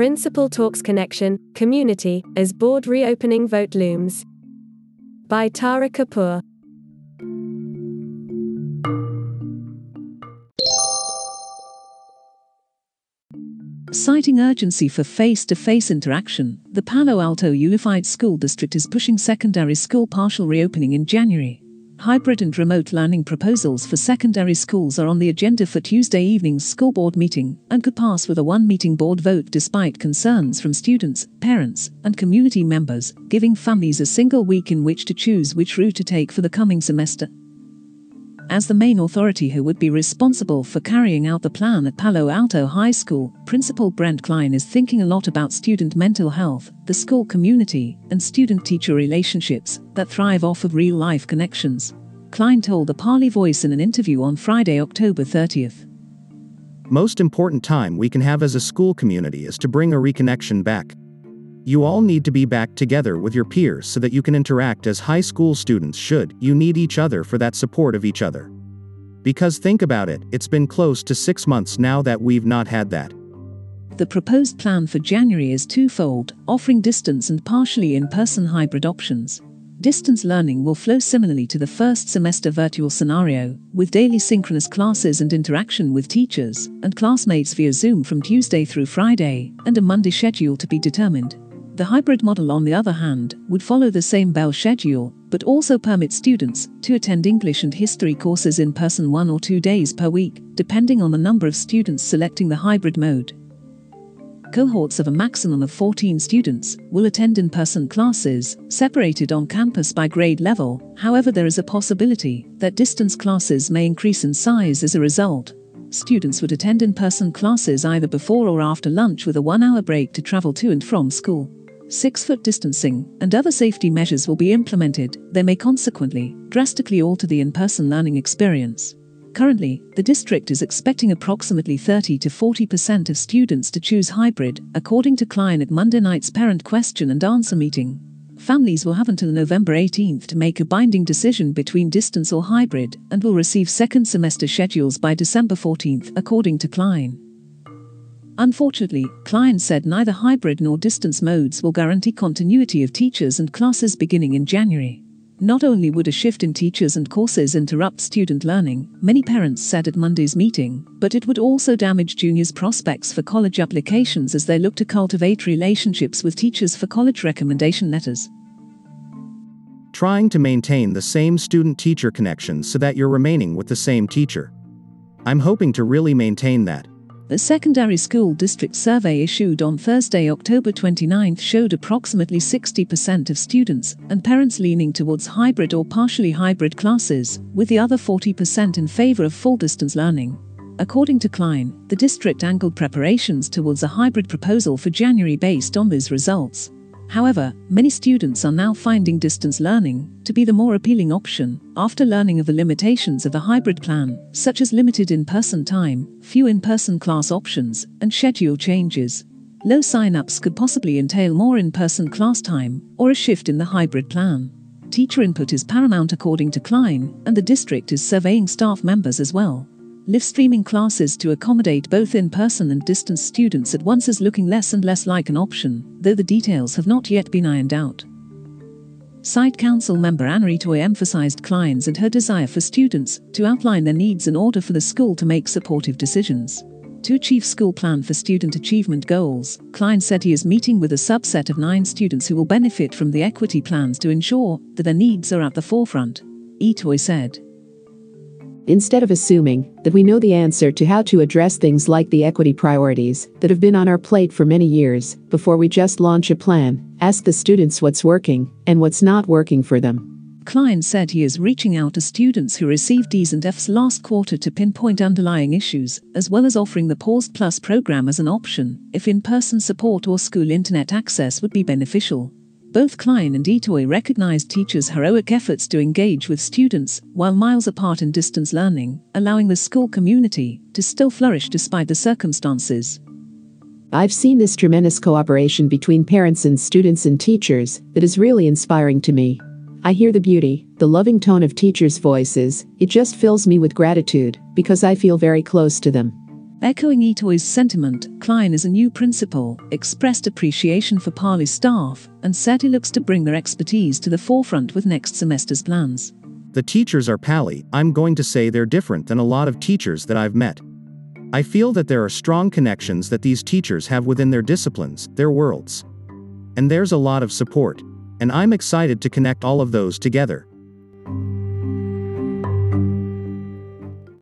Principal Talks Connection, Community, as Board Reopening Vote Looms. By Tara Kapoor. Citing urgency for face to face interaction, the Palo Alto Unified School District is pushing secondary school partial reopening in January. Hybrid and remote learning proposals for secondary schools are on the agenda for Tuesday evening's school board meeting and could pass with a one meeting board vote despite concerns from students, parents, and community members, giving families a single week in which to choose which route to take for the coming semester. As the main authority who would be responsible for carrying out the plan at Palo Alto High School, Principal Brent Kline is thinking a lot about student mental health, the school community, and student teacher relationships that thrive off of real life connections. Kline told the Paly Voice in an interview on Friday, October 30th. Most important time we can have as a school community is to bring a reconnection back. You all need to be back together with your peers so that you can interact as high school students should, you need each other for that support of each other. Because think about it, it's been close to six months now that we've not had that. The proposed plan for January is twofold, offering distance and partially in person hybrid options. Distance learning will flow similarly to the first semester virtual scenario, with daily synchronous classes and interaction with teachers and classmates via Zoom from Tuesday through Friday, and a Monday schedule to be determined. The hybrid model, on the other hand, would follow the same bell schedule, but also permit students to attend English and history courses in person one or two days per week, depending on the number of students selecting the hybrid mode. Cohorts of a maximum of 14 students will attend in person classes, separated on campus by grade level. However, there is a possibility that distance classes may increase in size as a result. Students would attend in person classes either before or after lunch with a one hour break to travel to and from school six foot distancing, and other safety measures will be implemented, they may consequently drastically alter the in person learning experience. Currently, the district is expecting approximately 30 to 40% of students to choose hybrid, according to Kline at Monday night's parent question and answer meeting. Families will have until November 18th to make a binding decision between distance or hybrid and will receive second semester schedules by December 14th, according to Kline. Unfortunately, Kline said neither hybrid nor distance modes will guarantee continuity of teachers and classes beginning in January. Not only would a shift in teachers and courses interrupt student learning, many parents said at Monday's meeting, but it would also damage juniors' prospects for college applications as they look to cultivate relationships with teachers for college recommendation letters. Trying to maintain the same student teacher connection so that you're remaining with the same teacher. I'm hoping to really maintain that. A secondary school district survey issued on Thursday, October 29 showed approximately 60% of students and parents leaning towards hybrid or partially hybrid classes, with the other 40% in favor of full distance learning. According to Kline, the district angled preparations towards a hybrid proposal for January based on these results. However, many students are now finding distance learning to be the more appealing option after learning of the limitations of the hybrid plan, such as limited in person time, few in person class options, and schedule changes. Low sign-ups could possibly entail more in person class time or a shift in the hybrid plan. Teacher input is paramount according to Kline, and the district is surveying staff members as well. Live streaming classes to accommodate both in person and distance students at once is looking less and less like an option, though the details have not yet been ironed out. Site Council member Anne Toy emphasized Kline's and her desire for students to outline their needs in order for the school to make supportive decisions. To achieve school plan for student achievement goals, Klein said he is meeting with a subset of nine students who will benefit from the equity plans to ensure that their needs are at the forefront. Etoy said instead of assuming that we know the answer to how to address things like the equity priorities that have been on our plate for many years, before we just launch a plan, ask the students what's working and what's not working for them. Kline said he is reaching out to students who received D's and F's last quarter to pinpoint underlying issues, as well as offering the Paused Plus program as an option if in person support or school internet access would be beneficial. Both Kline and Etoy recognized teachers' heroic efforts to engage with students while miles apart in distance learning, allowing the school community to still flourish despite the circumstances. I've seen this tremendous cooperation between parents and students and teachers that is really inspiring to me. I hear the beauty, the loving tone of teachers' voices, it just fills me with gratitude, because I feel very close to them. Echoing Itoi's sentiment, Kline is a new principal, expressed appreciation for Paly's staff, and said he looks to bring their expertise to the forefront with next semester's plans. The teachers are Paly, I'm going to say they're different than a lot of teachers that I've met. I feel that there are strong connections that these teachers have within their disciplines, their worlds. And there's a lot of support. And I'm excited to connect all of those together.